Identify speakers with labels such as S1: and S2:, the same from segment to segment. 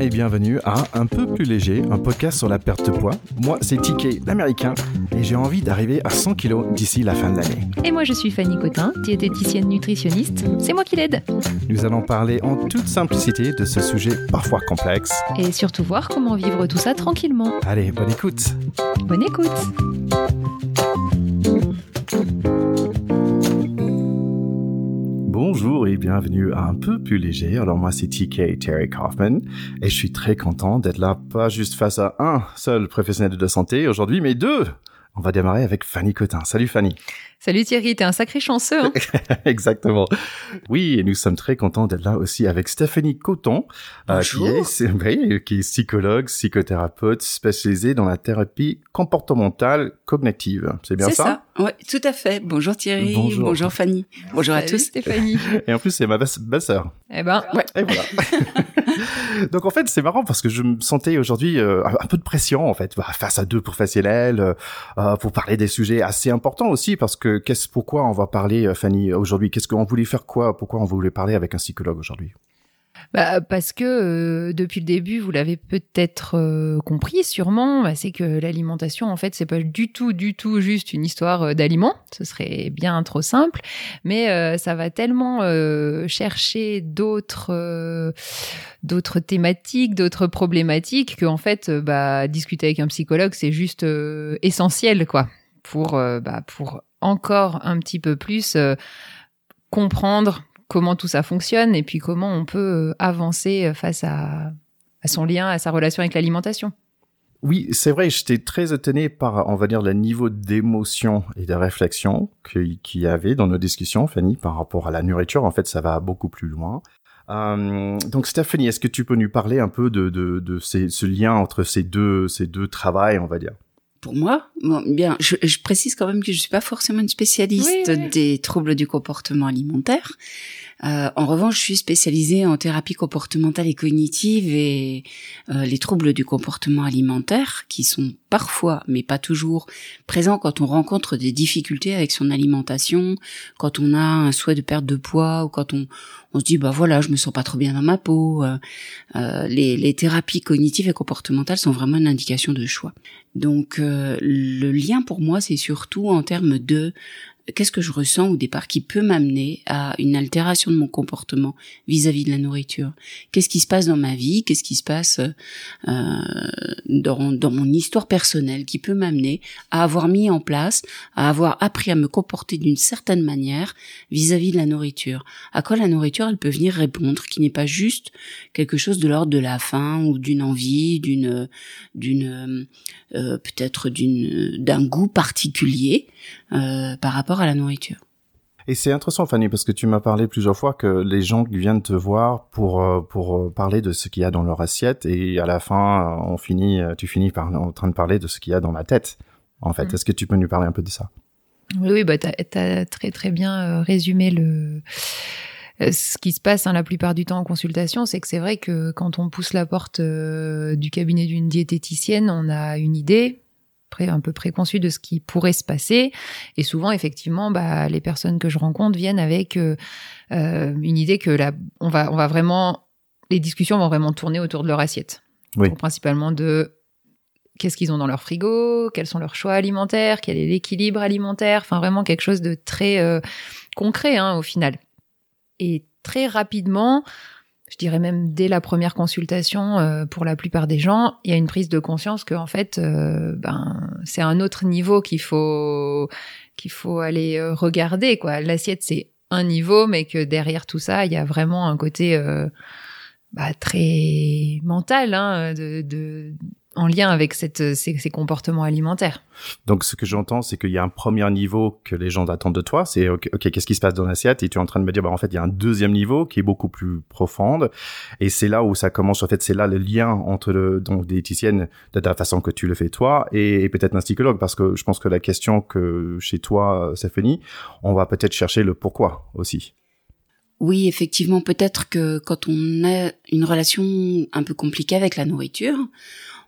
S1: et bienvenue à Un peu plus léger, un podcast sur la perte de poids. Moi, c'est TK, l'américain, et j'ai envie d'arriver à 100 kilos d'ici la fin de l'année.
S2: Et moi, je suis Fanny Cotin, diététicienne nutritionniste. C'est moi qui l'aide.
S1: Nous allons parler en toute simplicité de ce sujet parfois complexe.
S2: Et surtout voir comment vivre tout ça tranquillement.
S1: Allez, bonne écoute.
S2: Bonne écoute.
S1: Bonjour et bienvenue à Un peu plus léger. Alors moi c'est TK Terry Kaufman et je suis très content d'être là, pas juste face à un seul professionnel de santé aujourd'hui, mais deux. On va démarrer avec Fanny Cotin. Salut Fanny.
S2: Salut Thierry, t'es un sacré chanceux. Hein
S1: Exactement. Oui, et nous sommes très contents d'être là aussi avec Stéphanie Coton, euh, qui, est, oui, qui est psychologue, psychothérapeute spécialisée dans la thérapie comportementale cognitive. C'est bien ça
S3: C'est ça? Oui, tout à fait. Bonjour Thierry.
S1: Bonjour,
S3: Bonjour Fanny. Bonjour à tous.
S2: Stéphanie.
S1: Et en plus, c'est ma belle-sœur.
S2: eh ben,
S3: Ouais.
S1: Et voilà. Donc en fait, c'est marrant parce que je me sentais aujourd'hui euh, un peu de pression en fait bah, face à deux professionnels euh, euh, pour parler des sujets assez importants aussi parce que pourquoi on va parler euh, Fanny aujourd'hui? Qu'est-ce qu'on voulait faire quoi? Pourquoi on voulait parler avec un psychologue aujourd'hui?
S2: Bah, parce que euh, depuis le début, vous l'avez peut-être euh, compris, sûrement, bah, c'est que l'alimentation, en fait, c'est pas du tout, du tout juste une histoire d'aliments. Ce serait bien trop simple, mais ça va tellement chercher d'autres, d'autres thématiques, d'autres problématiques que, en fait, bah, discuter avec un psychologue, c'est juste essentiel, quoi, pour, pour encore un petit peu plus euh, comprendre comment tout ça fonctionne et puis comment on peut euh, avancer face à, son lien, à sa relation avec l'alimentation.
S1: Oui, c'est vrai, j'étais très étonné par, on va dire, le niveau d'émotion et de réflexion qu'il y avait dans nos discussions, Fanny, par rapport à la nourriture. En fait, ça va beaucoup plus loin. Euh, donc, Stéphanie, est-ce que tu peux nous parler un peu de, ce lien entre ces deux, ces deux travails, on va dire?
S3: Pour moi, bon, bien, je, je précise quand même que je suis pas forcément une spécialiste
S2: Oui, oui.
S3: des troubles du comportement alimentaire. Euh, en revanche, je suis spécialisée en thérapie comportementale et cognitive et euh, les troubles du comportement alimentaire qui sont parfois, mais pas toujours, présents quand on rencontre des difficultés avec son alimentation, quand on a un souhait de perte de poids ou quand on, on se dit bah voilà, je me sens pas trop bien dans ma peau. Euh, euh, les, thérapies cognitives et comportementales sont vraiment une indication de choix. Donc euh, le lien pour moi, c'est surtout en termes de qu'est-ce que je ressens au départ qui peut m'amener à une altération de mon comportement vis-à-vis de la nourriture? Qu'est-ce qui se passe dans ma vie? Qu'est-ce qui se passe euh, dans, mon histoire personnelle qui peut m'amener à avoir mis en place, à avoir appris à me comporter d'une certaine manière vis-à-vis de la nourriture? À quoi la nourriture, elle peut venir répondre, qui n'est pas juste quelque chose de l'ordre de la faim ou d'une envie, d'une d'une euh, peut-être d'une d'un goût particulier euh, par rapport à la nourriture.
S1: Et c'est intéressant, Fanny, parce que tu m'as parlé plusieurs fois que les gens viennent te voir pour euh, pour euh, parler de ce qu'il y a dans leur assiette, et à la fin, euh, on finit, tu finis par en train de parler de ce qu'il y a dans la tête. En fait,
S2: Mm.
S1: est-ce que tu peux nous parler un peu de ça?
S2: Oui, oui, bah t'as as très très bien résumé le ce qui se passe hein, la plupart du temps en consultation, c'est que c'est vrai que quand on pousse la porte euh, du cabinet d'une diététicienne, on a une idée pré- un peu préconçue de ce qui pourrait se passer, et souvent effectivement, bah, les personnes que je rencontre viennent avec euh, euh, une idée que là, on va on va vraiment les discussions vont vraiment tourner autour de leur assiette,
S1: Oui.
S2: Donc, principalement de qu'est-ce qu'ils ont dans leur frigo, quels sont leurs choix alimentaires, quel est l'équilibre alimentaire, enfin vraiment quelque chose de très euh, concret hein, au final. Et très rapidement, je dirais même dès la première consultation, euh, pour la plupart des gens, il y a une prise de conscience que en fait, euh, ben c'est un autre niveau qu'il faut qu'il faut aller euh, regarder quoi. L'assiette c'est un niveau, mais que derrière tout ça, il y a vraiment un côté euh, bah, très mental, hein, de, de en lien avec cette, ces, ces comportements alimentaires.
S1: Donc, ce que j'entends, c'est qu'il y a un premier niveau que les gens attendent de toi. C'est, OK, qu'est-ce qui se passe dans l'assiette? Et tu es en train de me dire, bah, en fait, il y a un deuxième niveau qui est beaucoup plus profond. Et c'est là où ça commence. En fait, c'est là le lien entre le, donc, diététicienne de la façon que tu le fais toi et, et peut-être un psychologue. Parce que je pense que la question que chez toi, Stéphanie, on va peut-être chercher le pourquoi aussi.
S3: Oui, effectivement, peut-être que quand on a une relation un peu compliquée avec la nourriture,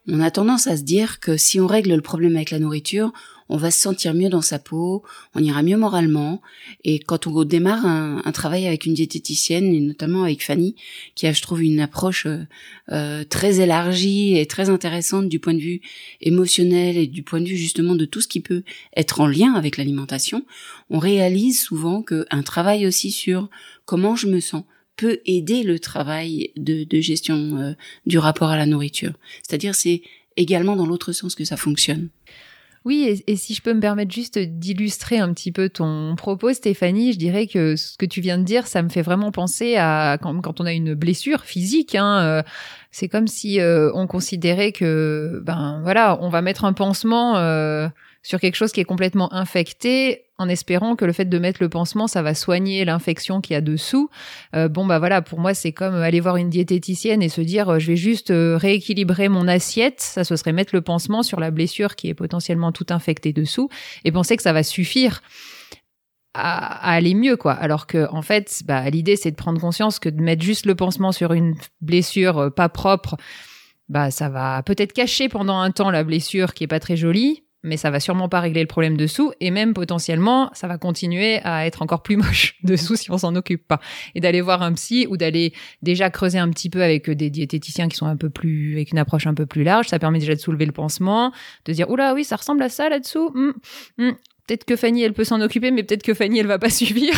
S3: on a tendance à se dire que si on règle le problème avec la nourriture, on va se sentir mieux dans sa peau, on ira mieux moralement. Et quand on démarre un, travail avec une diététicienne, et notamment avec Fanny, qui a, je trouve, une approche euh, euh, très élargie et très intéressante du point de vue émotionnel et du point de vue justement de tout ce qui peut être en lien avec l'alimentation, on réalise souvent qu'un travail aussi sur comment je me sens peut aider le travail de, de gestion euh, du rapport à la nourriture. C'est-à-dire c'est également dans l'autre sens que ça fonctionne.
S2: Oui, et, si je peux me permettre juste d'illustrer un petit peu ton propos, Stéphanie, je dirais que ce que tu viens de dire, ça me fait vraiment penser à quand, on a une blessure physique. Hein, euh, c'est comme si euh, on considérait que, ben voilà, on va mettre un pansement sur quelque chose qui est complètement infecté en espérant que le fait de mettre le pansement, ça va soigner l'infection qu'il y a dessous. Euh, bon, bah voilà, pour moi, c'est comme aller voir une diététicienne et se dire, euh, je vais juste euh, rééquilibrer mon assiette. Ça, ce serait mettre le pansement sur la blessure qui est potentiellement tout infectée dessous et penser que ça va suffire. À, aller mieux quoi alors que en fait bah, l'idée c'est de prendre conscience que de mettre juste le pansement sur une blessure pas propre bah ça va peut-être cacher pendant un temps la blessure qui est pas très jolie mais ça va sûrement pas régler le problème dessous et même potentiellement ça va continuer à être encore plus moche dessous si on s'en occupe pas. Et d'aller voir un psy ou d'aller déjà creuser un petit peu avec des diététiciens qui sont un peu plus avec une approche un peu plus large ça permet déjà de soulever le pansement de dire oula oui ça ressemble à ça là-dessous. Hmm, hmm. peut-être que Fanny elle peut s'en occuper mais peut-être que Fanny elle va pas suivre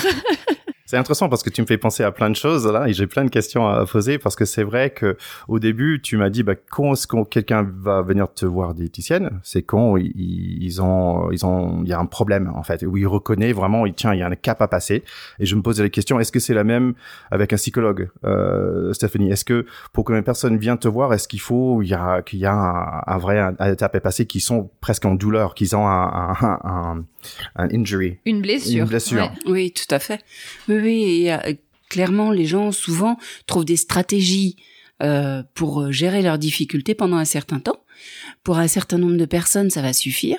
S1: C'est intéressant parce que tu me fais penser à plein de choses là et j'ai plein de questions à poser parce que c'est vrai que au début tu m'as dit bah quand est-ce que quelqu'un va venir te voir diététicienne? C'est quand ils, ont ils ont il y a un problème en fait où il reconnaît vraiment il tient il y a un cap à passer. Et je me posais la question est-ce que c'est la même avec un psychologue? Euh, Stéphanie est-ce que pour que une personne vienne te voir est-ce qu'il faut il y a qu'il y a un, vrai un, étape à passer qui sont presque en douleur qu'ils ont un, un, un, injury.
S2: Une blessure.
S1: Une blessure.
S3: Oui tout à fait. Oui, euh, clairement, les gens souvent trouvent des stratégies euh, pour gérer leurs difficultés pendant un certain temps. Pour un certain nombre de personnes, ça va suffire.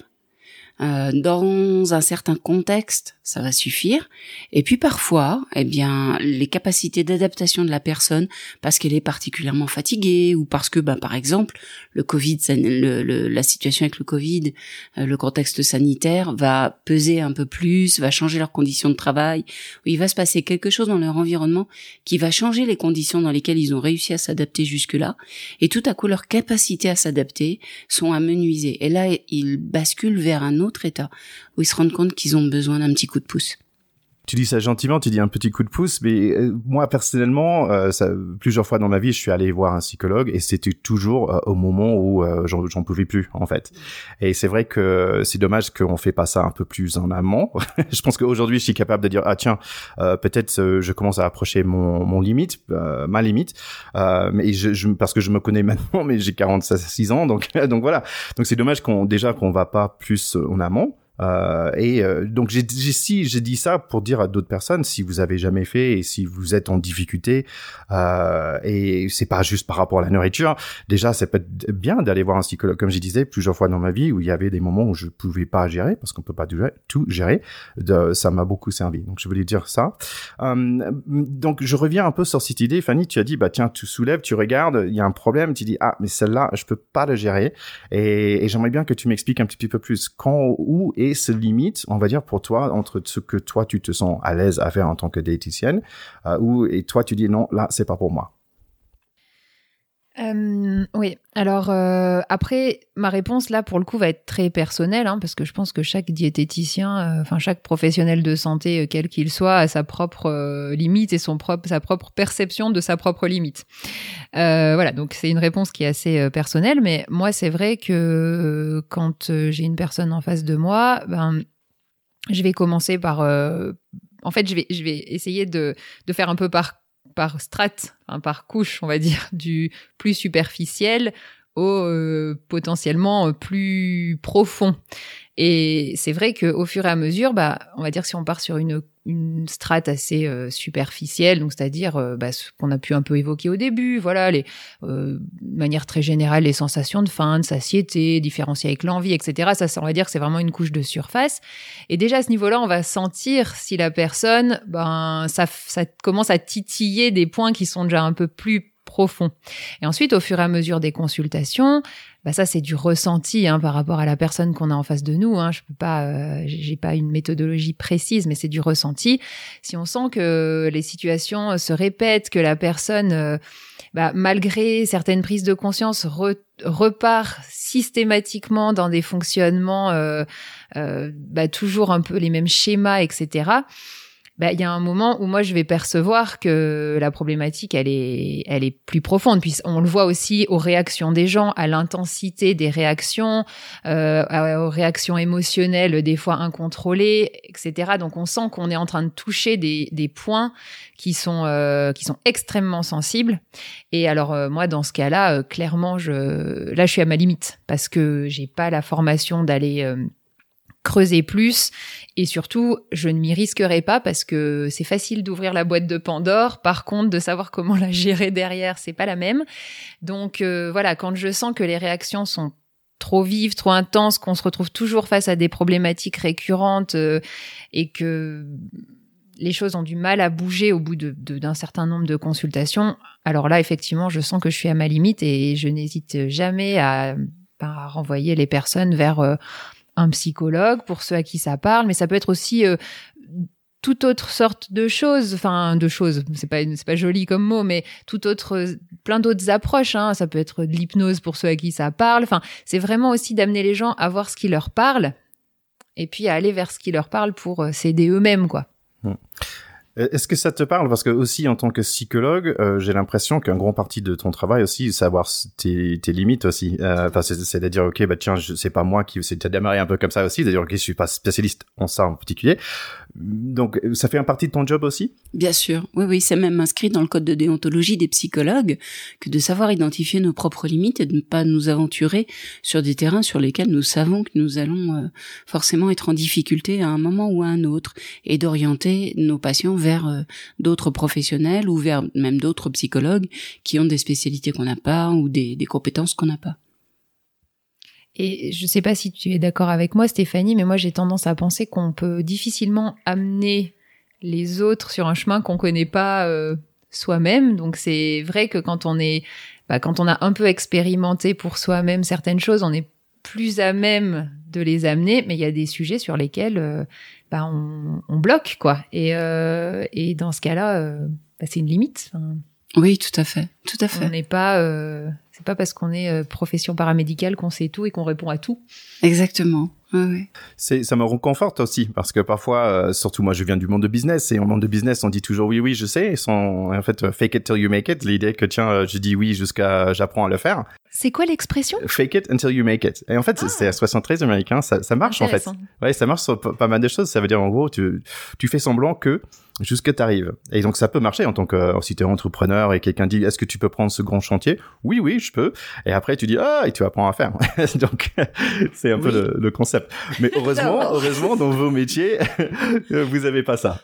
S3: Euh, dans un certain contexte, ça va suffire. Et puis parfois, eh bien, les capacités d'adaptation de la personne, parce qu'elle est particulièrement fatiguée ou parce que, ben, par exemple, le Covid, le, la situation avec le Covid, euh, le contexte sanitaire va peser un peu plus, va changer leurs conditions de travail. il va se passer quelque chose dans leur environnement qui va changer les conditions dans lesquelles ils ont réussi à s'adapter jusque-là. Et tout à coup, leurs capacités à s'adapter sont amenuisées. Et là, ils basculent vers un autre autre état, où ils se rendent compte qu'ils ont besoin d'un petit coup de pouce.
S1: Tu dis ça gentiment, tu dis un petit coup de pouce, mais euh, moi personnellement, euh, ça, plusieurs fois dans ma vie, je suis allé voir un psychologue et c'était toujours euh, au moment où j'en pouvais plus en fait. Et c'est vrai que c'est dommage qu'on fait pas ça un peu plus en amont. je pense qu'aujourd'hui, je suis capable de dire ah tiens, peut-être je commence à approcher mon, mon limite, ma limite, mais je, je, parce que je me connais maintenant, mais j'ai 46 ans, donc donc voilà. Donc c'est dommage qu'on déjà qu'on va pas plus en amont. Euh, et euh, donc j'ai si j'ai dit ça pour dire à d'autres personnes si vous avez jamais fait et si vous êtes en difficulté euh, et c'est pas juste par rapport à la nourriture. Déjà c'est peut être bien d'aller voir un psychologue. Comme je disais plusieurs fois dans ma vie où il y avait des moments où je pouvais pas gérer parce qu'on peut pas tout gérer. Ça m'a beaucoup servi. Donc je voulais dire ça. Euh, donc je reviens un peu sur cette idée. Fanny tu as dit bah tiens tu soulèves tu regardes il y a un problème tu dis ah mais celle-là je peux pas le gérer. Et, et j'aimerais bien que tu m'expliques un petit peu plus. Quand où se limite, on va dire pour toi, entre ce que toi tu te sens à l'aise à faire en tant que diététicienne, euh, ou et toi tu dis non, là c'est pas pour moi.
S2: Euh, oui, alors euh, après, ma réponse là pour le coup va être très personnelle, hein, parce que je pense que chaque diététicien, enfin chaque professionnel de santé, quel qu'il soit, a sa propre limite et son propre, sa propre perception de sa propre limite. voilà, donc c'est une réponse qui est assez personnelle, mais moi c'est vrai que quand j'ai une personne en face de moi, ben je vais commencer par, en fait, je vais je vais essayer de de faire un peu par par strate, par couche, on va dire, du plus superficiel au euh, potentiellement plus profond. Et c'est vrai qu'au fur et à mesure, bah, on va dire si on part sur une, une strate assez euh, superficielle, donc c'est-à-dire euh, bah, ce qu'on a pu un peu évoquer au début, voilà, les, euh, de manière très générale, les sensations de faim, de satiété, différenciées avec l'envie, etc. Ça, on va dire que c'est vraiment une couche de surface. Et déjà à ce niveau-là, on va sentir si la personne, ben, ça, ça commence à titiller des points qui sont déjà un peu plus Et ensuite, au fur et à mesure des consultations, bah ça c'est du ressenti hein, par rapport à la personne qu'on a en face de nous. Hein. Je peux pas, euh, j'ai pas une méthodologie précise, mais c'est du ressenti. Si on sent que les situations se répètent, que la personne, euh, bah, malgré certaines prises de conscience, repart systématiquement dans des fonctionnements, euh, bah, toujours un peu les mêmes schémas, etc bah, il y a un moment où moi je vais percevoir que la problématique elle est elle est plus profonde. Puis on le voit aussi aux réactions des gens à l'intensité des réactions euh, aux réactions émotionnelles des fois incontrôlées etc donc on sent qu'on est en train de toucher des, des points qui sont euh, qui sont extrêmement sensibles. Et alors euh, moi dans ce cas-là euh, clairement je là je suis à ma limite parce que j'ai pas la formation d'aller euh, creuser plus. Et surtout je ne m'y risquerai pas parce que c'est facile d'ouvrir la boîte de Pandore. Par contre de savoir comment la gérer derrière c'est pas la même. Donc euh, voilà quand je sens que les réactions sont trop vives trop intenses qu'on se retrouve toujours face à des problématiques récurrentes euh, et que les choses ont du mal à bouger au bout de, d'un certain nombre de consultations alors là effectivement je sens que je suis à ma limite et je n'hésite jamais à, à renvoyer les personnes vers euh, un psychologue pour ceux à qui ça parle, mais ça peut être aussi euh, toute autre sorte de choses, enfin de choses, c'est pas c'est pas joli comme mot, mais tout autre, plein d'autres approches. Hein. Ça peut être de l'hypnose pour ceux à qui ça parle. Enfin, c'est vraiment aussi d'amener les gens à voir ce qui leur parle et puis à aller vers ce qui leur parle pour euh, s'aider eux-mêmes, quoi.
S1: Mmh. Est-ce que ça te parle? Parce que aussi en tant que psychologue, euh, j'ai l'impression qu'un grand partie de ton travail aussi, savoir tes, tes limites aussi. Euh, enfin, c'est de dire ok, bah tiens, c'est pas moi qui, c'est démarré un peu comme ça aussi. D'ailleurs, ok, je suis pas spécialiste en ça en particulier. Donc, ça fait un partie de ton job aussi?
S3: Bien sûr, oui, oui, c'est même inscrit dans le code de déontologie des psychologues que de savoir identifier nos propres limites et de ne pas nous aventurer sur des terrains sur lesquels nous savons que nous allons euh, forcément être en difficulté à un moment ou à un autre et d'orienter nos patients vers euh, d'autres professionnels ou vers même d'autres psychologues qui ont des spécialités qu'on n'a pas ou des, des compétences qu'on n'a pas.
S2: Et je sais pas si tu es d'accord avec moi, Stéphanie, mais moi j'ai tendance à penser qu'on peut difficilement amener les autres sur un chemin qu'on connaît pas euh, soi-même. Donc c'est vrai que quand on est, bah, quand on a un peu expérimenté pour soi-même certaines choses, on est plus à même de les amener. Mais il y a des sujets sur lesquels euh, bah, on, bloque quoi. Et, euh, et dans ce cas-là, euh, bah, c'est une limite.
S3: Oui, tout à fait, tout à fait.
S2: On n'est pas, euh, c'est pas parce qu'on est euh, profession paramédicale qu'on sait tout et qu'on répond à tout.
S3: Exactement. Ouais,
S1: C'est, ça me reconforte aussi parce que parfois, euh, surtout moi, je viens du monde de business et en monde de business, on dit toujours oui, oui, je sais. En fait, fake it till you make it. L'idée que tiens, je dis oui jusqu'à j'apprends à le faire.
S2: C'est quoi l'expression?
S1: Fake it until you make it. Et en fait, ah. c'est à 73 américain, ça, ça marche en fait. Ouais, ça marche sur pas mal de choses. Ça veut dire en gros, tu, tu fais semblant que jusqu'à t'arrives. Et donc ça peut marcher en tant que si tu es entrepreneur et quelqu'un dit est-ce que tu peux prendre ce grand chantier? Oui, oui, je peux. Et après tu dis ah et tu apprends à faire. donc c'est un peu le, le, concept. Mais heureusement, heureusement dans vos métiers, vous avez pas ça.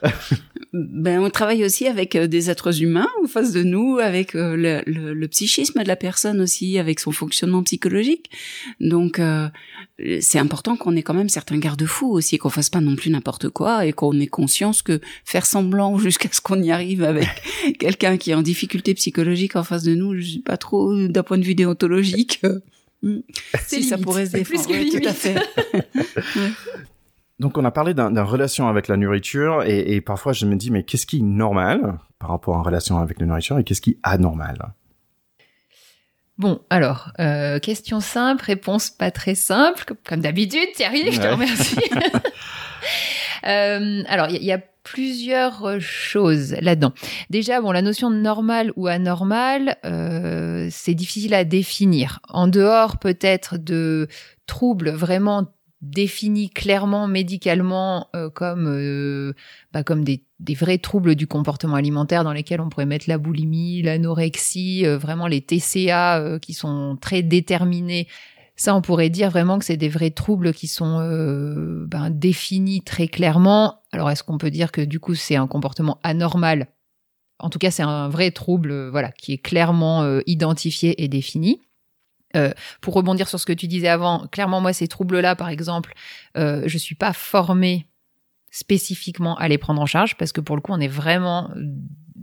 S3: ben on travaille aussi avec euh, des êtres humains en face de nous, avec euh, le, le, le psychisme de la personne aussi, avec son fonctionnement psychologique. Donc euh, c'est important qu'on ait quand même certains garde-fous aussi, qu'on fasse pas non plus n'importe quoi et qu'on ait conscience que faire semblant jusqu'à ce qu'on y arrive avec quelqu'un qui est en difficulté psychologique en face de nous, je sais pas trop d'un point de vue déontologique.
S2: Hmm. si ça pourrait se défendre, plus
S3: tout à fait.
S1: Donc on a parlé d'une relation avec la nourriture et, et, parfois je me dis mais qu'est-ce qui est normal par rapport à une relation avec la nourriture et qu'est-ce qui est anormal?
S2: Bon, alors, euh, question simple, réponse pas très simple, comme, d'habitude, Thierry, je te remercie. euh, alors, il y, y, a plusieurs choses là-dedans. Déjà, bon, la notion de normal ou anormal, euh, c'est difficile à définir. En dehors peut-être de troubles vraiment définis clairement médicalement euh, comme euh, bah, comme des, des, vrais troubles du comportement alimentaire dans lesquels on pourrait mettre la boulimie, l'anorexie, euh, vraiment les TCA euh, qui sont très déterminés. Ça, on pourrait dire vraiment que c'est des vrais troubles qui sont ben, définis très clairement. Alors, est-ce qu'on peut dire que du coup c'est un comportement anormal? En tout cas, c'est un vrai trouble, voilà, qui est clairement identifié et défini. Euh, pour rebondir sur ce que tu disais avant, clairement moi ces troubles-là, par exemple, euh, je suis pas formée spécifiquement à les prendre en charge parce que pour le coup on est vraiment,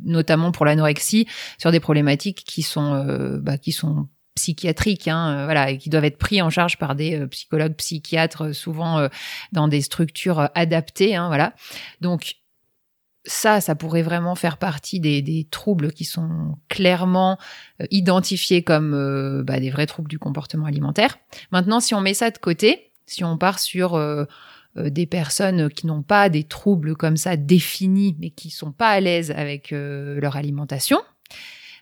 S2: notamment pour l'anorexie, sur des problématiques qui sont, euh, bah, qui sont psychiatriques, hein, voilà, et qui doivent être pris en charge par des psychologues, psychiatres, souvent dans des structures adaptées, hein, voilà. Donc ça, ça pourrait vraiment faire partie des, troubles qui sont clairement euh, identifiés comme euh, bah, des vrais troubles du comportement alimentaire. Maintenant, si on met ça de côté, si on part sur euh, des personnes qui n'ont pas des troubles comme ça définis, mais qui sont pas à l'aise avec leur alimentation,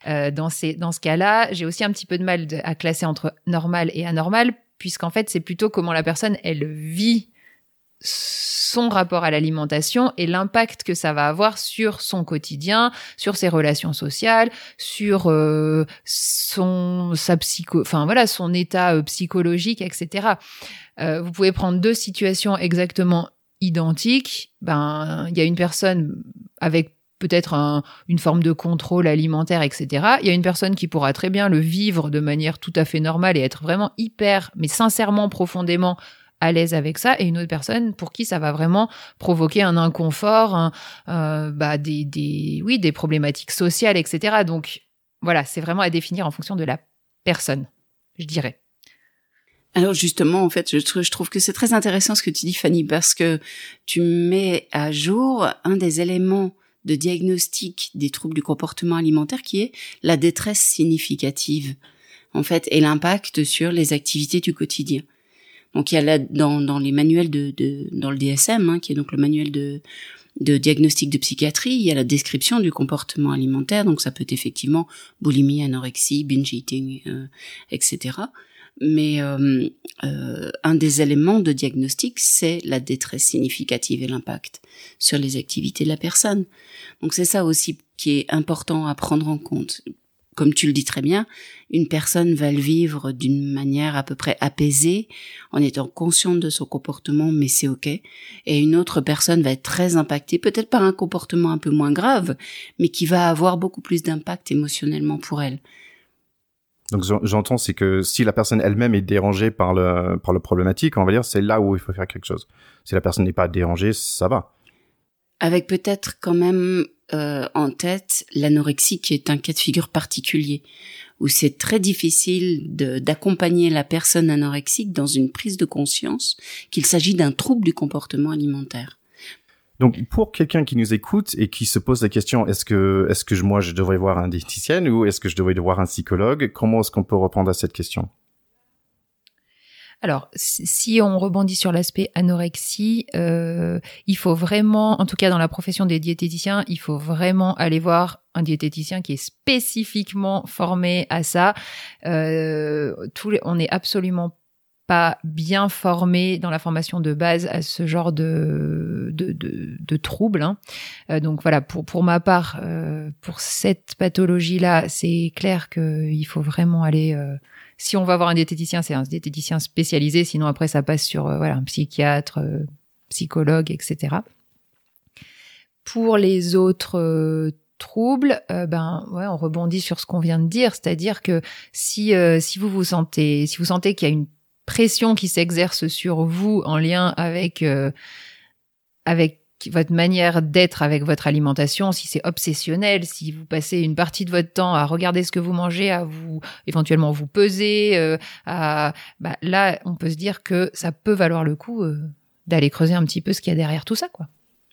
S2: dans, ces, dans ce cas-là, j'ai aussi un petit peu de mal à classer entre normal et anormal, puisqu'en fait, c'est plutôt comment la personne, elle vit son rapport à l'alimentation et l'impact que ça va avoir sur son quotidien, sur ses relations sociales, sur euh, son sa psycho, enfin voilà son état euh, psychologique, etc. Euh, vous pouvez prendre deux situations exactement identiques. Ben il y a une personne avec peut-être une forme de contrôle alimentaire, etc. Il y a une personne qui pourra très bien le vivre de manière tout à fait normale et être vraiment hyper, mais sincèrement, profondément à l'aise avec ça et une autre personne pour qui ça va vraiment provoquer un inconfort, euh, bah des, des, oui, des problématiques sociales, etc. Donc voilà, c'est vraiment à définir en fonction de la personne, je dirais.
S3: Alors justement, en fait, je trouve que c'est très intéressant ce que tu dis, Fanny, parce que tu mets à jour un des éléments de diagnostic des troubles du comportement alimentaire qui est la détresse significative, en fait, et l'impact sur les activités du quotidien. Donc il y a là dans, dans les manuels de, de dans le DSM, hein, qui est donc le manuel de de diagnostic de psychiatrie, il y a la description du comportement alimentaire, donc ça peut être effectivement boulimie, anorexie, binge eating, euh, etc. Mais euh, euh, un des éléments de diagnostic, c'est la détresse significative et l'impact sur les activités de la personne. Donc c'est ça aussi qui est important à prendre en compte comme tu le dis très bien, une personne va le vivre d'une manière à peu près apaisée, en étant consciente de son comportement, mais c'est ok. Et une autre personne va être très impactée, peut-être par un comportement un peu moins grave, mais qui va avoir beaucoup plus d'impact émotionnellement pour elle.
S1: Donc j'entends, c'est que si la personne elle-même est dérangée par le par le problématique, on va dire, c'est là où il faut faire quelque chose. Si la personne n'est pas dérangée, ça va.
S3: Avec peut-être quand même euh, en tête l'anorexie qui est un cas de figure particulier où c'est très difficile d'accompagner la personne anorexique dans une prise de conscience qu'il s'agit d'un trouble du comportement alimentaire.
S1: Donc pour quelqu'un qui nous écoute et qui se pose la question est-ce que est-ce que moi je devrais voir un diététicien ou est-ce que je devrais voir un psychologue Comment est-ce qu'on peut répondre à cette question?
S2: Alors, si on rebondit sur l'aspect anorexie, euh, il faut vraiment, en tout cas dans la profession des diététiciens, il faut vraiment aller voir un diététicien qui est spécifiquement formé à ça. Euh, on n'est absolument pas bien formé dans la formation de base à ce genre de de, de, troubles. Hein. Euh, donc voilà, pour pour ma part, pour cette pathologie là, c'est clair qu'il faut vraiment aller si on va voir un diététicien, c'est un diététicien spécialisé. Sinon, après, ça passe sur euh, voilà un psychiatre, euh, psychologue, etc. Pour les autres euh, troubles, ben ouais, on rebondit sur ce qu'on vient de dire, c'est-à-dire que si si vous vous sentez si vous sentez qu'il y a une pression qui s'exerce sur vous en lien avec avec votre manière d'être avec votre alimentation, si c'est obsessionnel, si vous passez une partie de votre temps à regarder ce que vous mangez, à vous éventuellement vous peser, euh, bah, là on peut se dire que ça peut valoir le coup euh, d'aller creuser un petit peu ce qu'il y a derrière tout ça, quoi.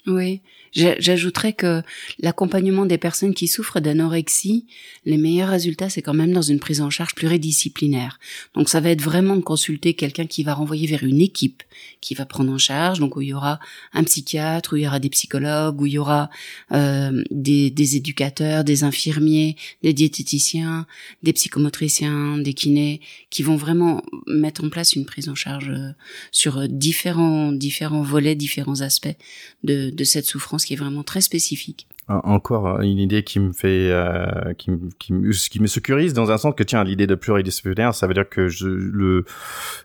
S3: Oui, j'ajouterais que l'accompagnement des personnes qui souffrent d'anorexie, les meilleurs résultats, c'est quand même dans une prise en charge pluridisciplinaire. Donc ça va être vraiment de consulter quelqu'un qui va renvoyer vers une équipe qui va prendre en charge, donc où il y aura un psychiatre, où il y aura des psychologues, où il y aura euh, des, des éducateurs, des infirmiers, des diététiciens, des psychomotriciens, des kinés, qui vont vraiment mettre en place une prise en charge euh, sur différents différents volets, différents aspects de de cette souffrance qui est vraiment très spécifique
S1: encore euh, une idée qui me fait euh, qui, qui, qui, me sécurise dans un sens que tiens l'idée de pluridisciplinaire ça veut dire que je le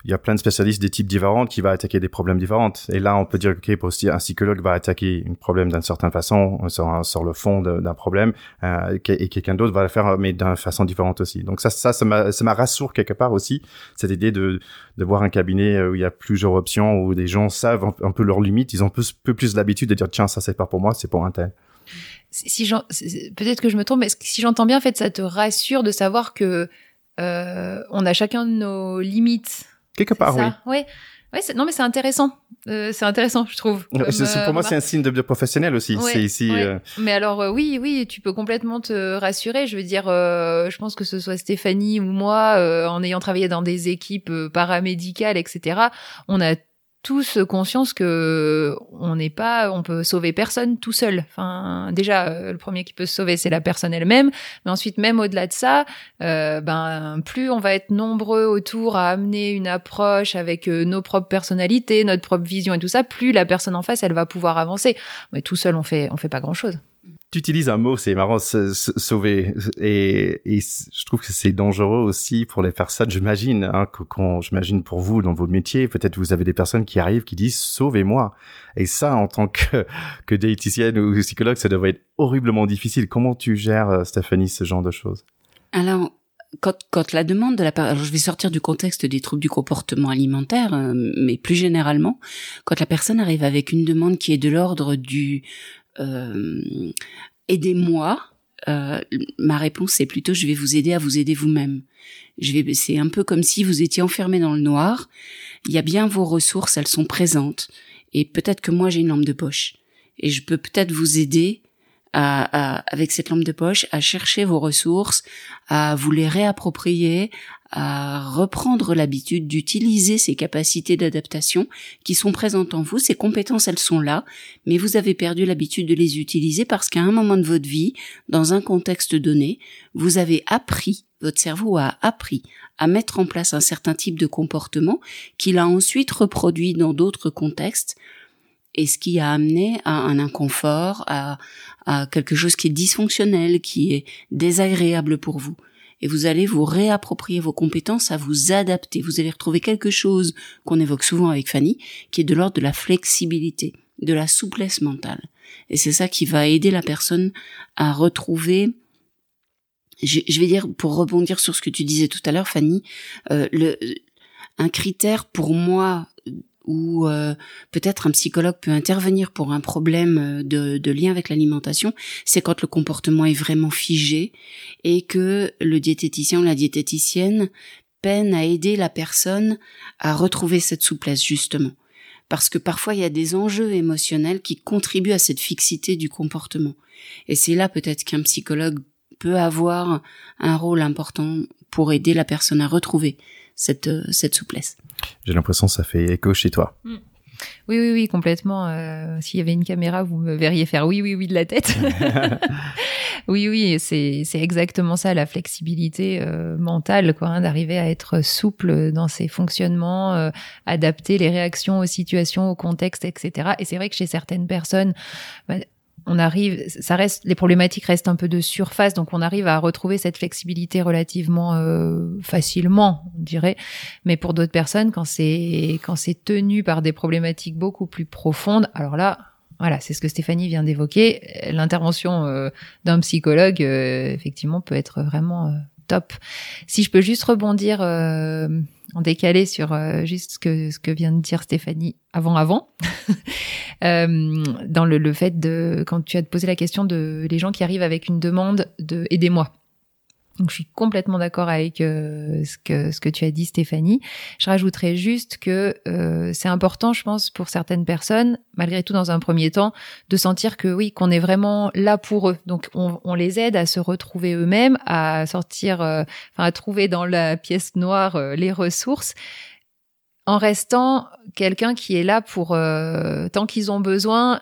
S1: il y a plein de spécialistes des types différents qui va attaquer des problèmes différents. Et là on peut dire ok pour un psychologue va attaquer un problème d'une certaine façon sur, sur le fond d'un problème euh, et quelqu'un d'autre va le faire mais d'une façon différente aussi. Donc ça ça ça m'a rassure quelque part aussi cette idée de de voir un cabinet où il y a plusieurs options où des gens savent un, peu leurs limites. Ils ont un peu, peu plus l'habitude de dire tiens ça c'est pas pour moi c'est pour un tel
S2: si peut-être que je me trompe, mais si j'entends bien, en fait, ça te rassure de savoir que euh, on a chacun nos limites.
S1: Quelque part, oui.
S2: Ouais. Ouais, non mais c'est intéressant. Euh, c'est intéressant, je trouve.
S1: pour
S2: euh,
S1: moi, c'est un signe de, de professionnel aussi. c'est ici. Euh,
S2: mais alors, oui, oui, tu peux complètement te rassurer. Je veux dire, je pense que ce soit Stéphanie ou moi, en ayant travaillé dans des équipes paramédicales, etc. On a tous conscience que on n'est pas, on peut sauver personne tout seul. Enfin, déjà, euh, le premier qui peut se sauver, c'est la personne elle-même. Mais ensuite, même au-delà de ça, euh, ben plus on va être nombreux autour à amener une approche avec euh, nos propres personnalités, notre propre vision et tout ça, plus la personne en face, elle va pouvoir avancer. Mais tout seul, on fait, on fait pas grand-chose
S1: tu utilises un mot, c'est marrant, sauver, et, je trouve que c'est dangereux aussi pour les personnes. J'imagine, hein, quand j'imagine pour vous dans votre métier, peut-être vous avez des personnes qui arrivent qui disent sauvez-moi. Et ça, en tant que que diététicienne ou psychologue, ça devrait être horriblement difficile. Comment tu gères, euh, Stéphanie, ce genre de choses?
S3: Alors, quand, quand la demande de la alors je vais sortir du contexte des troubles du comportement alimentaire, euh, mais plus généralement, quand la personne arrive avec une demande qui est de l'ordre du aidez-moi. Euh, ma réponse c'est plutôt je vais vous aider à vous aider vous-même. Je vais, c'est un peu comme si vous étiez enfermé dans le noir. Il y a bien vos ressources, elles sont présentes, et peut-être que moi j'ai une lampe de poche, et je peux peut-être vous aider à, avec cette lampe de poche à chercher vos ressources, à vous les réapproprier, à reprendre l'habitude d'utiliser ces capacités d'adaptation qui sont présentes en vous. Ces compétences, elles sont là, mais vous avez perdu l'habitude de les utiliser parce qu'à un moment de votre vie, dans un contexte donné, vous avez appris, votre cerveau a appris à mettre en place un certain type de comportement qu'il a ensuite reproduit dans d'autres contextes et ce qui a amené à un inconfort, à, à quelque chose qui est dysfonctionnel, qui est désagréable pour vous et vous allez vous réapproprier vos compétences, à vous adapter. Vous allez retrouver quelque chose qu'on évoque souvent avec Fanny, qui est de l'ordre de la flexibilité, de la souplesse mentale. Et c'est ça qui va aider la personne à retrouver je, vais dire, pour rebondir sur ce que tu disais tout à l'heure, Fanny, euh, le, un critère pour moi où euh, peut-être un psychologue peut intervenir pour un problème euh, de, de lien avec l'alimentation, c'est quand le comportement est vraiment figé et que le diététicien ou la diététicienne peine à aider la personne à retrouver cette souplesse justement. Parce que parfois il y a des enjeux émotionnels qui contribuent à cette fixité du comportement. Et c'est là peut-être qu'un psychologue peut avoir un rôle important pour aider la personne à retrouver cette, euh, cette souplesse.
S1: J'ai l'impression que ça fait écho chez toi.
S2: Mm. Oui, oui, oui, complètement. Euh, S'il y avait une caméra, vous me verriez faire oui, oui, oui de la tête. oui, oui, c'est exactement ça, la flexibilité euh, mentale, quoi, hein, d'arriver à être souple dans ses fonctionnements, euh, adapter les réactions aux situations, au contexte, etc. Et c'est vrai que chez certaines personnes, bah, on arrive, ça reste, les problématiques restent un peu de surface, donc on arrive à retrouver cette flexibilité relativement euh, facilement, on dirait. Mais pour d'autres personnes, quand c'est quand c'est tenu par des problématiques beaucoup plus profondes, alors là, voilà, c'est ce que Stéphanie vient d'évoquer. L'intervention euh, d'un psychologue, euh, effectivement, peut être vraiment top. Si je peux juste rebondir en décalé sur euh, juste ce que, ce que vient de dire Stéphanie avant avant, euh, dans le, le, fait de quand tu as posé la question de les gens qui arrivent avec une demande de aidez-moi. Donc je suis complètement d'accord avec euh, ce que ce que tu as dit Stéphanie. Je rajouterais juste que euh, c'est important, je pense, pour certaines personnes, malgré tout dans un premier temps, de sentir que oui, qu'on est vraiment là pour eux. Donc on, les aide à se retrouver eux-mêmes, à sortir, euh, à trouver dans la pièce noire les ressources, en restant quelqu'un qui est là pour tant qu'ils ont besoin,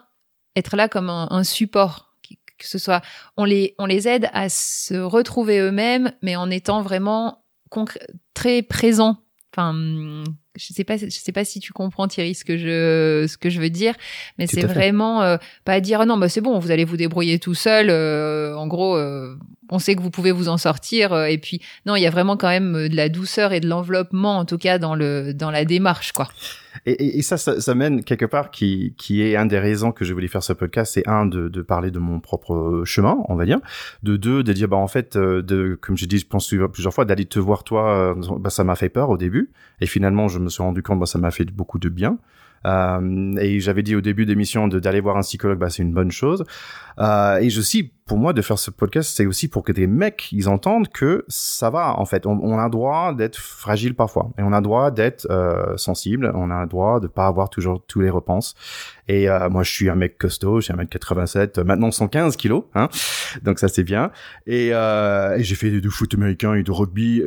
S2: être là comme un support que ce soit, on les, on les aide à se retrouver eux-mêmes, mais en étant vraiment très présents. Je sais pas, je sais pas si tu comprends Thierry ce que je, ce que je veux dire, mais c'est vraiment euh, pas dire non, bah c'est bon, vous allez vous débrouiller tout seul. Euh, en gros, euh, on sait que vous pouvez vous en sortir. et puis non, il y a vraiment quand même de la douceur et de l'enveloppement, en tout cas dans le, dans la démarche, quoi.
S1: Et, et, ça, ça, ça, mène quelque part qui, qui est un des raisons que je voulais faire ce podcast, c'est un de, de parler de mon propre chemin, on va dire, de deux de dire bah en fait euh, de comme j'ai dit, je pense plusieurs fois d'aller te voir toi, euh, bah ça m'a fait peur au début, et finalement je me suis rendu compte bah ça m'a fait beaucoup de bien. Euh, et j'avais dit au début d'émission d'aller voir un psychologue, bah c'est une bonne chose. Euh, et je suis pour moi de faire ce podcast, c'est aussi pour que des mecs ils entendent que ça va en fait. On, on a droit d'être fragile parfois et on a droit d'être euh, sensible. On a droit de pas avoir toujours tous les repenses. Et euh, moi, je suis un mec costaud, j'ai 1m87, maintenant 115 kilos, hein, donc ça c'est bien. Et, euh, et j'ai fait du foot américain et du rugby,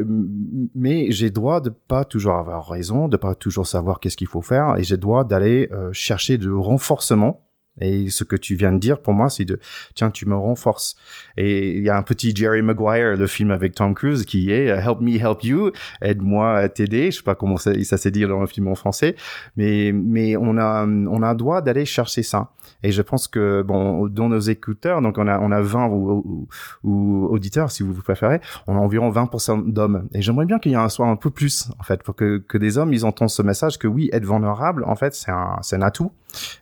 S1: mais j'ai droit de pas toujours avoir raison, de pas toujours savoir qu'est-ce qu'il faut faire, et j'ai droit d'aller euh, chercher de renforcement et ce que tu viens de dire pour moi, c'est de tiens, tu me renforces. Et il y a un petit Jerry Maguire, le film avec Tom Cruise, qui est euh, Help me help you, aide-moi à t'aider. Je sais pas comment ça, s'est dit dans le film en français, mais mais on a on a droit d'aller chercher ça. Et je pense que bon, dans nos écouteurs, donc on a on a 20 ou, ou, auditeurs si vous préférez, on a environ 20% d'hommes. Et j'aimerais bien qu'il y un soit un peu plus en fait pour que que des hommes ils entendent ce message que oui, être vulnérable en fait c'est un c'est un atout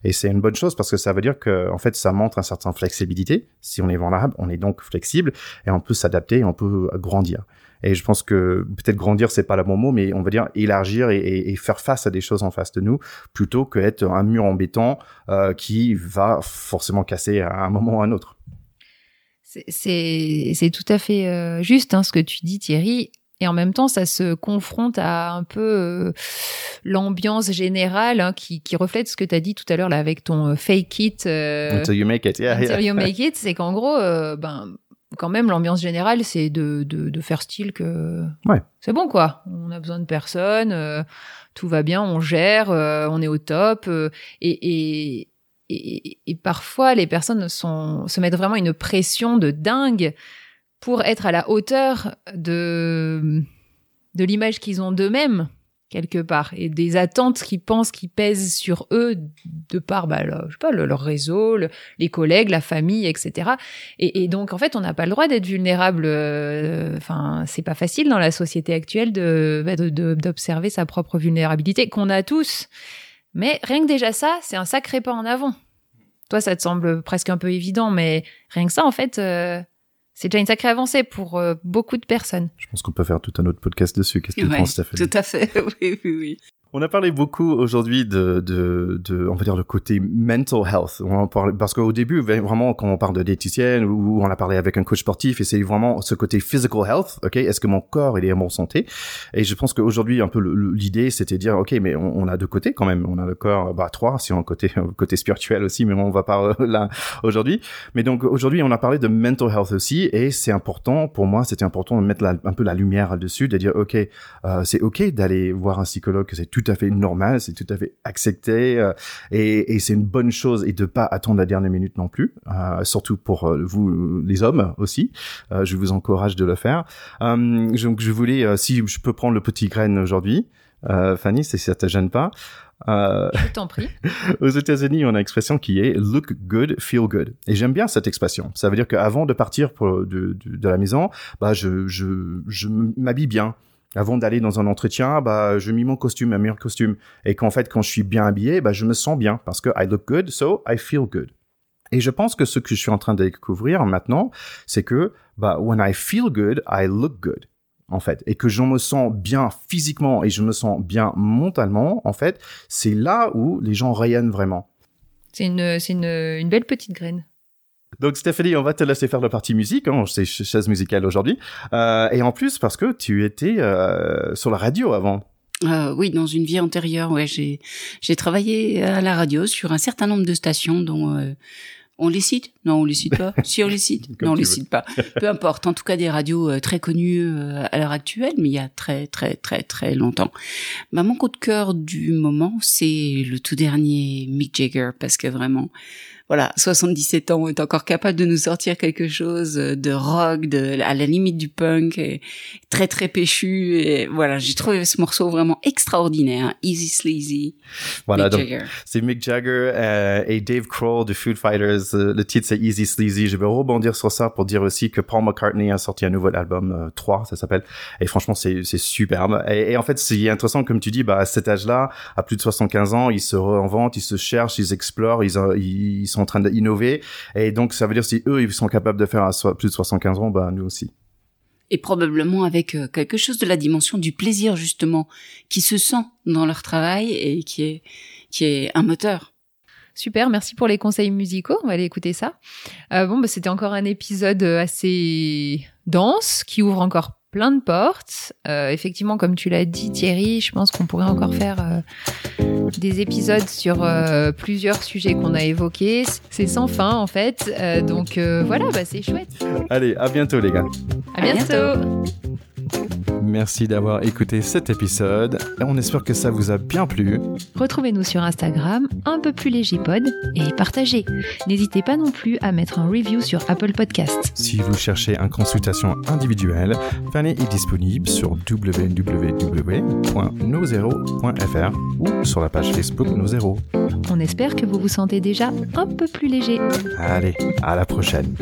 S1: et c'est une bonne chose parce que ça veut dire que en fait ça montre un certain flexibilité. Si on est vulnérable, on est donc flexible et on peut s'adapter et on peut grandir. Et je pense que peut-être grandir, c'est pas le bon mot, mais on va dire élargir et, et, faire face à des choses en face de nous, plutôt qu'être un mur en béton euh, qui va forcément casser à un moment ou à un autre.
S2: C'est tout à fait euh, juste hein, ce que tu dis, Thierry. Et en même temps, ça se confronte à un peu euh, l'ambiance générale hein, qui, qui, reflète ce que tu as dit tout à l'heure là avec ton fake it.
S1: until you make it, yeah.
S2: Until you make it, c'est qu'en gros, ben quand même, l'ambiance générale, c'est de, de, de, faire style que
S1: ouais.
S2: c'est bon, quoi. On a besoin de personne, euh, tout va bien, on gère, euh, on est au top. Euh, et, et, et, et, parfois, les personnes sont, se mettent vraiment une pression de dingue pour être à la hauteur de, de l'image qu'ils ont d'eux-mêmes quelque part et des attentes qui pensent qui pèsent sur eux de par bah, je sais pas leur réseau les collègues la famille etc et, donc en fait on n'a pas le droit d'être vulnérable euh, enfin c'est pas facile dans la société actuelle de bah, d'observer sa propre vulnérabilité qu'on a tous. Mais rien que déjà ça c'est un sacré pas en avant. Toi ça te semble presque un peu évident mais rien que ça en fait euh, c'est déjà une sacrée avancée pour euh, beaucoup de personnes.
S1: Je pense qu'on peut faire tout un autre podcast dessus. Qu'est-ce que tu penses,
S3: Tout à fait, oui, oui, oui.
S1: On a parlé beaucoup aujourd'hui de, de, de, on va dire le côté mental health. On en parle, parce qu'au début, vraiment, quand on parle de diététicienne ou on a parlé avec un coach sportif, et c'est vraiment ce côté physical health. Ok, est-ce que mon corps est en bonne santé? Et je pense qu'aujourd'hui, un peu l'idée, c'était dire, ok, mais on, a deux côtés quand même. On a le corps, bah trois, si on côté côté spirituel aussi, mais on va pas là aujourd'hui. Mais donc aujourd'hui, on a parlé de mental health aussi, et c'est important pour moi, c'était important de mettre un peu la lumière là-dessus, de dire, ok, euh, c'est ok d'aller voir un psychologue, c'est tout à fait normal, c'est tout à fait accepté euh, et, et c'est une bonne chose et de pas attendre la dernière minute non plus, euh, surtout pour euh, vous les hommes aussi. je vous encourage de le faire. donc je voulais, si je peux prendre le petit grain aujourd'hui, Fanny, si ça te gêne pas.
S2: Euh, je t'en prie.
S1: aux États-Unis, on a une expression qui est look good, feel good. Et j'aime bien cette expression. Ça veut dire qu'avant de partir pour, de, de, de, la maison, bah, je, je, je m'habille bien avant d'aller dans un entretien, bah, je mets mon costume, un meilleur costume. Et qu'en fait, quand je suis bien habillé, bah, je me sens bien parce que I look good, so I feel good. Et je pense que ce que je suis en train de découvrir maintenant, c'est que, bah, when I feel good, I look good. En fait, et que je me sens bien physiquement et je me sens bien mentalement, en fait, c'est là où les gens rayonnent vraiment.
S2: C'est une, une, une belle petite graine.
S1: Donc Stéphanie, on va te laisser faire la partie musique, hein, c'est chaise musicale aujourd'hui. Euh, et en plus parce que tu étais euh, sur la radio avant.
S3: Euh, oui, dans une vie antérieure, ouais, j'ai j'ai travaillé à la radio sur un certain nombre de stations dont euh, on les cite Non, on les cite pas. si on les cite Non, on les cite pas. Peu importe. En tout cas, des radios euh, très connues euh, à l'heure actuelle, mais il y a très très très très longtemps. Bah, mon coup de cœur du moment, c'est le tout dernier Mick Jagger, parce que vraiment, voilà, 77 ans, est encore capable de nous sortir quelque chose de rock, de à la limite du punk, et très très péchu. Et voilà, j'ai trouvé ce morceau vraiment extraordinaire, Easy Sleazy.
S1: Voilà, donc c'est Mick Jagger euh, et Dave Kroll de Food Fighters. Euh, le titre c'est Easy Sleazy. Je vais rebondir sur ça pour dire aussi que Paul McCartney a sorti un nouvel album 3, euh, ça s'appelle. Et franchement, c'est superbe. Et, en fait, c'est intéressant comme tu dis, bah à cet âge-là, à plus de 75 ans, ils se réinventent, ils se cherchent, ils explorent, ils, ils sont en train d'innover. Et donc, ça veut dire si eux, ils sont capables de faire à plus de 75 ans, bah, nous aussi.
S3: Et probablement avec euh, quelque chose de la dimension du plaisir, justement, qui se sent dans leur travail et qui est, qui est un moteur.
S2: Super, merci pour les conseils musicaux. On va aller écouter ça. Euh, bon, bah, c'était encore un épisode assez dense qui ouvre encore plein de portes. Euh, effectivement, comme tu l'as dit, Thierry, je pense qu'on pourrait encore faire euh, des épisodes sur euh, plusieurs sujets qu'on a évoqués. C'est sans fin, en fait. Euh, donc euh, voilà, bah, c'est chouette.
S1: Allez, à bientôt les gars.
S2: À
S3: À
S2: bientôt.
S3: bientôt.
S1: Merci d'avoir écouté cet épisode. Et on espère que ça vous a bien plu.
S2: Retrouvez-nous sur Instagram, un peu plus léger pod, et partagez. N'hésitez pas non plus à mettre un review sur Apple Podcast.
S1: Si vous cherchez une consultation individuelle, Fanny est disponible sur www.nozero.fr ou sur la page Facebook Nozero.
S2: On espère que vous vous sentez déjà un peu plus léger.
S1: Allez, à la prochaine.